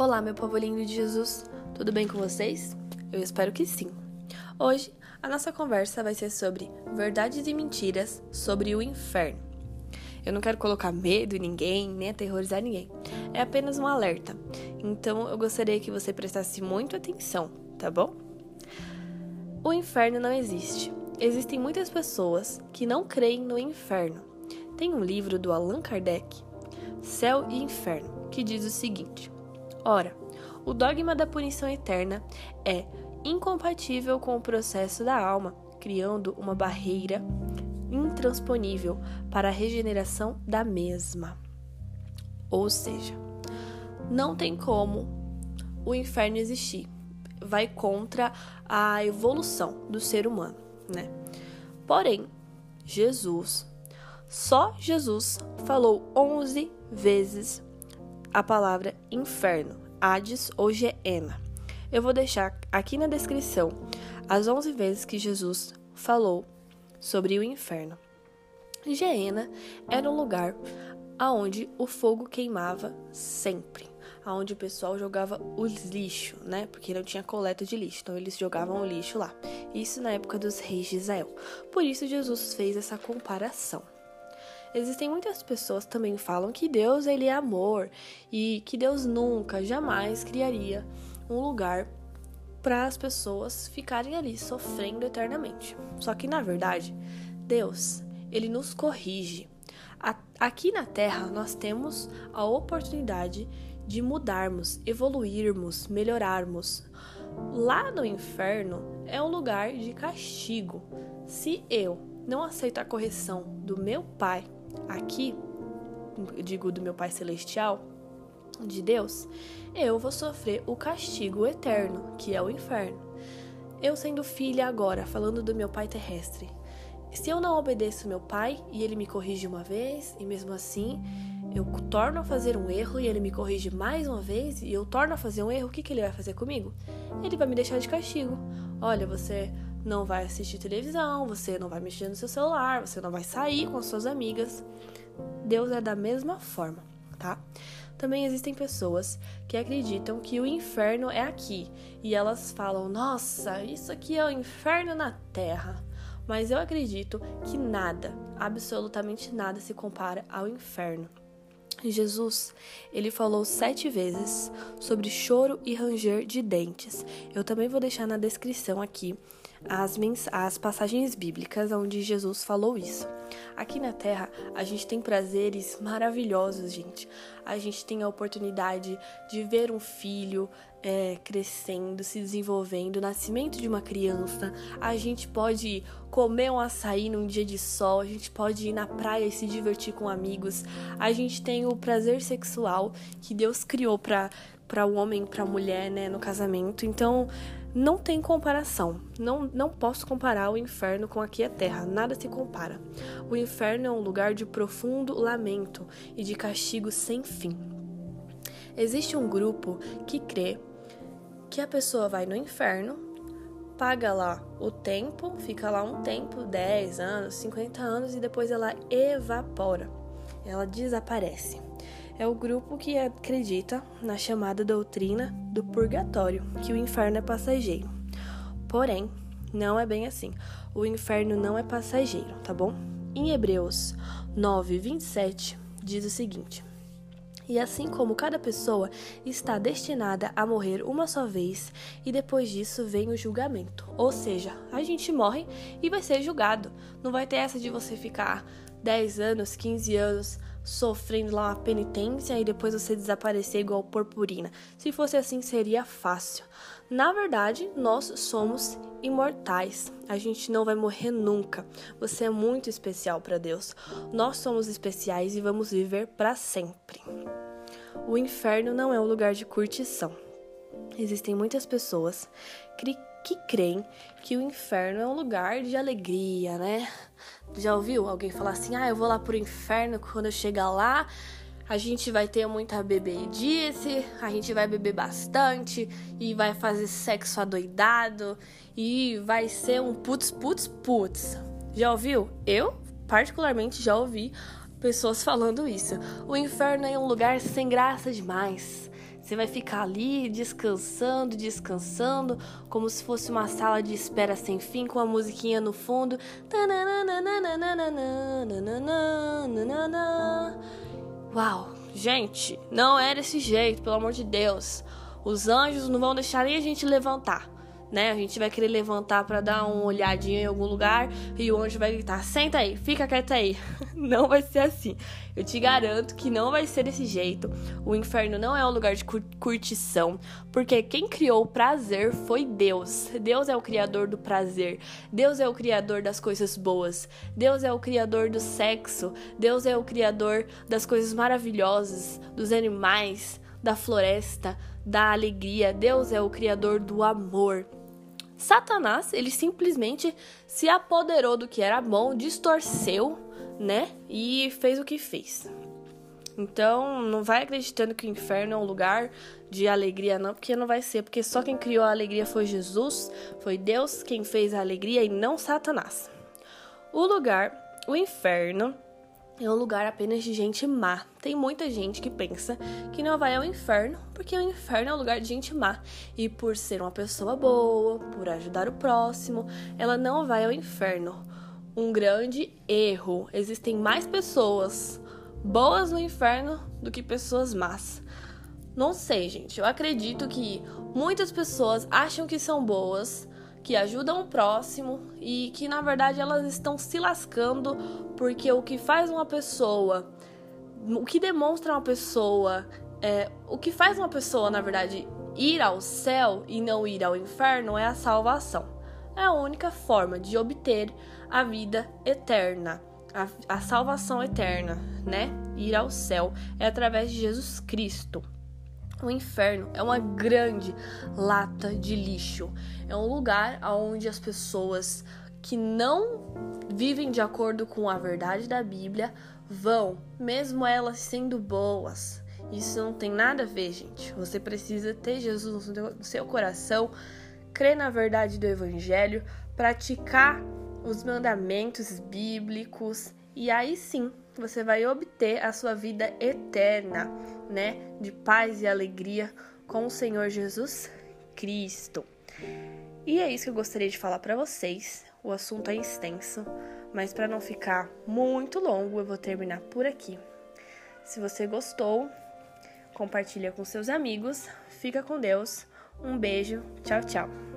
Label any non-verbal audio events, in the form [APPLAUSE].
Olá, meu povo lindo de Jesus, tudo bem com vocês? Eu espero que sim. Hoje, a nossa conversa vai ser sobre verdades e mentiras sobre o inferno. Eu não quero colocar medo em ninguém, nem aterrorizar ninguém. É apenas um alerta. Então, eu gostaria que você prestasse muito atenção, tá bom? O inferno não existe. Existem muitas pessoas que não creem no inferno. Tem um livro do Allan Kardec, Céu e Inferno, que diz o seguinte: Ora, o dogma da punição eterna é incompatível com o processo da alma, criando uma barreira intransponível para a regeneração da mesma. Ou seja, não tem como o inferno existir. Vai contra a evolução do ser humano, né? Porém, Jesus, só Jesus falou 11 vezes a palavra inferno, Hades ou Geena. Eu vou deixar aqui na descrição as 11 vezes que Jesus falou sobre o inferno. Geena era um lugar aonde o fogo queimava sempre, aonde o pessoal jogava os lixo, né? Porque não tinha coleta de lixo, então eles jogavam o lixo lá. Isso na época dos reis de Israel. Por isso Jesus fez essa comparação. Existem muitas pessoas que também falam que Deus ele é amor e que Deus nunca, jamais criaria um lugar para as pessoas ficarem ali sofrendo eternamente. Só que na verdade, Deus, ele nos corrige. Aqui na Terra nós temos a oportunidade de mudarmos, evoluirmos, melhorarmos. Lá no inferno é um lugar de castigo. Se eu não aceito a correção do meu Pai, aqui, digo do meu Pai Celestial, de Deus, eu vou sofrer o castigo eterno, que é o inferno. Eu sendo filha agora, falando do meu Pai terrestre, se eu não obedeço meu pai e ele me corrige uma vez, e mesmo assim eu torno a fazer um erro e ele me corrige mais uma vez e eu torno a fazer um erro, o que, que ele vai fazer comigo? Ele vai me deixar de castigo. Olha, você não vai assistir televisão, você não vai mexer no seu celular, você não vai sair com as suas amigas. Deus é da mesma forma, tá? Também existem pessoas que acreditam que o inferno é aqui e elas falam: "Nossa, isso aqui é o inferno na terra". Mas eu acredito que nada, absolutamente nada se compara ao inferno. Jesus, ele falou sete vezes sobre choro e ranger de dentes. Eu também vou deixar na descrição aqui as, as passagens bíblicas onde Jesus falou isso. Aqui na Terra, a gente tem prazeres maravilhosos, gente. A gente tem a oportunidade de ver um filho é, crescendo, se desenvolvendo, o nascimento de uma criança. A gente pode comer um açaí num dia de sol, a gente pode ir na praia e se divertir com amigos. A gente tem o prazer sexual que Deus criou para para o homem, para a mulher, né, no casamento. Então, não tem comparação. Não, não posso comparar o inferno com aqui a terra. Nada se compara. O inferno é um lugar de profundo lamento e de castigo sem fim. Existe um grupo que crê que a pessoa vai no inferno, paga lá o tempo, fica lá um tempo, 10 anos, 50 anos, e depois ela evapora. Ela desaparece é o grupo que acredita na chamada doutrina do purgatório, que o inferno é passageiro. Porém, não é bem assim. O inferno não é passageiro, tá bom? Em Hebreus 9, 27, diz o seguinte: E assim como cada pessoa está destinada a morrer uma só vez, e depois disso vem o julgamento. Ou seja, a gente morre e vai ser julgado. Não vai ter essa de você ficar 10 anos, 15 anos sofrendo lá uma penitência e depois você desaparecer igual purpurina. Se fosse assim, seria fácil. Na verdade, nós somos imortais. A gente não vai morrer nunca. Você é muito especial para Deus. Nós somos especiais e vamos viver para sempre. O inferno não é um lugar de curtição. Existem muitas pessoas que creem que o inferno é um lugar de alegria, né? Já ouviu alguém falar assim: ah, eu vou lá pro inferno, quando eu chegar lá, a gente vai ter muita bebedice, a gente vai beber bastante e vai fazer sexo adoidado e vai ser um putz, putz, putz. Já ouviu? Eu, particularmente, já ouvi pessoas falando isso. O inferno é um lugar sem graça demais. Você vai ficar ali descansando, descansando, como se fosse uma sala de espera sem fim com a musiquinha no fundo. Uau, gente, não é desse jeito, pelo amor de Deus. Os anjos não vão deixar nem a gente levantar né? A gente vai querer levantar para dar uma olhadinha em algum lugar e o anjo vai gritar: senta aí, fica quieto aí. [LAUGHS] Não vai ser assim. Eu te garanto que não vai ser desse jeito. O inferno não é um lugar de curtição, porque quem criou o prazer foi Deus. Deus é o criador do prazer. Deus é o criador das coisas boas. Deus é o criador do sexo. Deus é o criador das coisas maravilhosas, dos animais, da floresta, da alegria. Deus é o criador do amor. Satanás, ele simplesmente se apoderou do que era bom, distorceu, né? E fez o que fez. Então, não vai acreditando que o inferno é um lugar de alegria, não, porque não vai ser, porque só quem criou a alegria foi Jesus, foi Deus quem fez a alegria e não Satanás. O lugar, o inferno, é um lugar apenas de gente má. Tem muita gente que pensa que não vai ao inferno, porque o inferno é um lugar de gente má. E por ser uma pessoa boa, por ajudar o próximo, ela não vai ao inferno. Um grande erro. Existem mais pessoas boas no inferno do que pessoas más. Não sei, gente. Eu acredito que muitas pessoas acham que são boas, que ajudam o próximo e que na verdade elas estão se lascando porque o que faz uma pessoa, o que demonstra uma pessoa, é, o que faz uma pessoa na verdade ir ao céu e não ir ao inferno é a salvação. É a única forma de obter a vida eterna, a, a salvação eterna, né? Ir ao céu é através de Jesus Cristo. O inferno é uma grande lata de lixo. É um lugar onde as pessoas que não vivem de acordo com a verdade da Bíblia vão, mesmo elas sendo boas. Isso não tem nada a ver, gente. Você precisa ter Jesus no seu coração, crer na verdade do Evangelho, praticar os mandamentos bíblicos e aí sim você vai obter a sua vida eterna, né? De paz e alegria com o Senhor Jesus Cristo. E é isso que eu gostaria de falar para vocês. O assunto é extenso, mas para não ficar muito longo, eu vou terminar por aqui. Se você gostou, compartilha com seus amigos. Fica com Deus. Um beijo. Tchau, tchau.